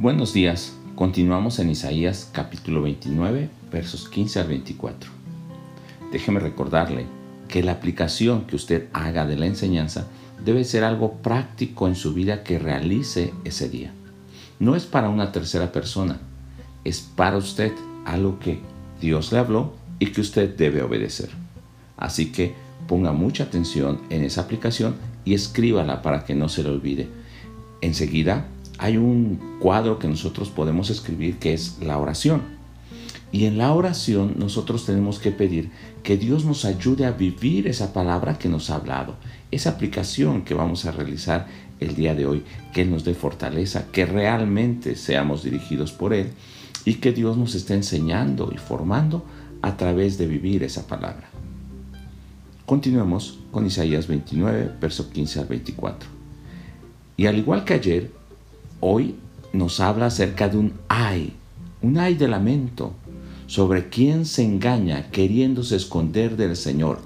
Buenos días, continuamos en Isaías capítulo 29, versos 15 al 24. Déjeme recordarle que la aplicación que usted haga de la enseñanza debe ser algo práctico en su vida que realice ese día. No es para una tercera persona, es para usted algo que Dios le habló y que usted debe obedecer. Así que ponga mucha atención en esa aplicación y escríbala para que no se le olvide. Enseguida hay un cuadro que nosotros podemos escribir que es la oración. Y en la oración nosotros tenemos que pedir que Dios nos ayude a vivir esa palabra que nos ha hablado, esa aplicación que vamos a realizar el día de hoy, que nos dé fortaleza, que realmente seamos dirigidos por Él y que Dios nos esté enseñando y formando a través de vivir esa palabra. Continuemos con Isaías 29, verso 15 al 24. Y al igual que ayer, hoy nos habla acerca de un ay, un ay de lamento, sobre quien se engaña queriéndose esconder del Señor,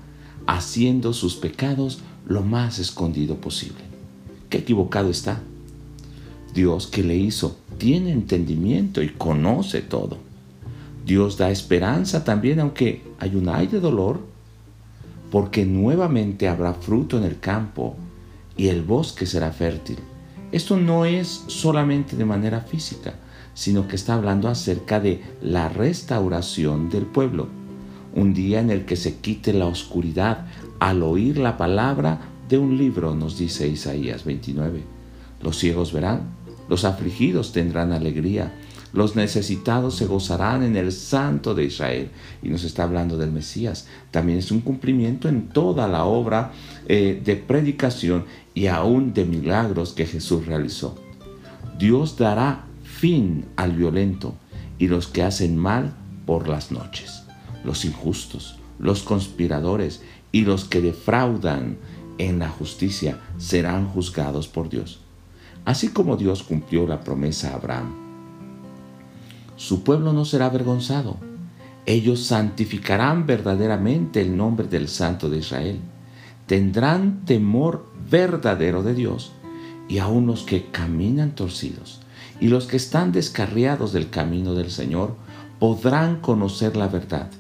haciendo sus pecados lo más escondido posible. Qué equivocado está. Dios que le hizo tiene entendimiento y conoce todo. Dios da esperanza también aunque hay un ay de dolor, porque nuevamente habrá fruto en el campo y el bosque será fértil. Esto no es solamente de manera física, sino que está hablando acerca de la restauración del pueblo. Un día en el que se quite la oscuridad al oír la palabra de un libro, nos dice Isaías 29. Los ciegos verán, los afligidos tendrán alegría, los necesitados se gozarán en el Santo de Israel. Y nos está hablando del Mesías. También es un cumplimiento en toda la obra eh, de predicación y aún de milagros que Jesús realizó. Dios dará fin al violento y los que hacen mal por las noches, los injustos, los conspiradores y los que defraudan en la justicia serán juzgados por Dios, así como Dios cumplió la promesa a Abraham su pueblo no será avergonzado. Ellos santificarán verdaderamente el nombre del Santo de Israel. Tendrán temor verdadero de Dios y aun los que caminan torcidos y los que están descarriados del camino del Señor podrán conocer la verdad.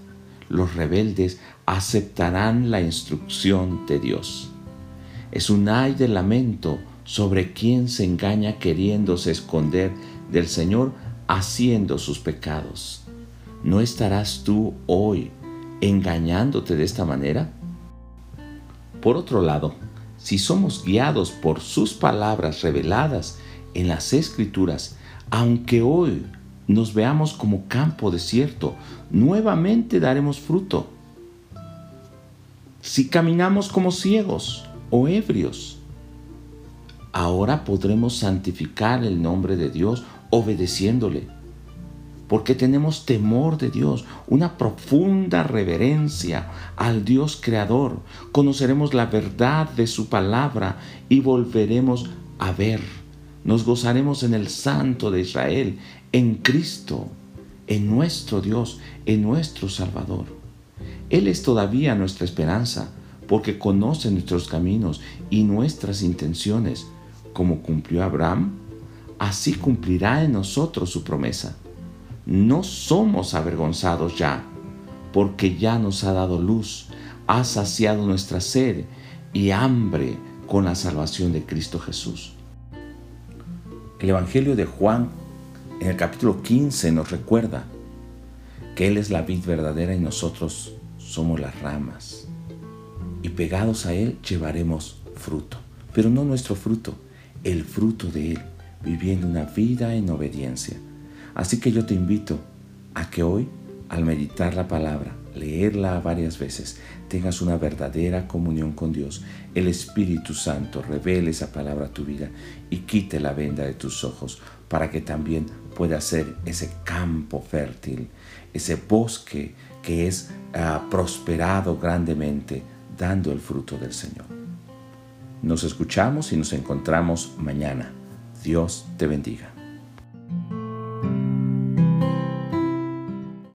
Los rebeldes aceptarán la instrucción de Dios. Es un ay de lamento sobre quien se engaña queriéndose esconder del Señor haciendo sus pecados. ¿No estarás tú hoy engañándote de esta manera? Por otro lado, si somos guiados por sus palabras reveladas en las escrituras, aunque hoy nos veamos como campo desierto, nuevamente daremos fruto. Si caminamos como ciegos o ebrios, ahora podremos santificar el nombre de Dios obedeciéndole. Porque tenemos temor de Dios, una profunda reverencia al Dios creador. Conoceremos la verdad de su palabra y volveremos a ver. Nos gozaremos en el Santo de Israel, en Cristo, en nuestro Dios, en nuestro Salvador. Él es todavía nuestra esperanza, porque conoce nuestros caminos y nuestras intenciones, como cumplió Abraham así cumplirá en nosotros su promesa. No somos avergonzados ya, porque ya nos ha dado luz, ha saciado nuestra sed y hambre con la salvación de Cristo Jesús. El Evangelio de Juan en el capítulo 15 nos recuerda que Él es la vid verdadera y nosotros somos las ramas. Y pegados a Él llevaremos fruto, pero no nuestro fruto, el fruto de Él viviendo una vida en obediencia. Así que yo te invito a que hoy, al meditar la palabra, leerla varias veces, tengas una verdadera comunión con Dios. El Espíritu Santo revele esa palabra a tu vida y quite la venda de tus ojos para que también pueda ser ese campo fértil, ese bosque que es ah, prosperado grandemente, dando el fruto del Señor. Nos escuchamos y nos encontramos mañana. Dios te bendiga.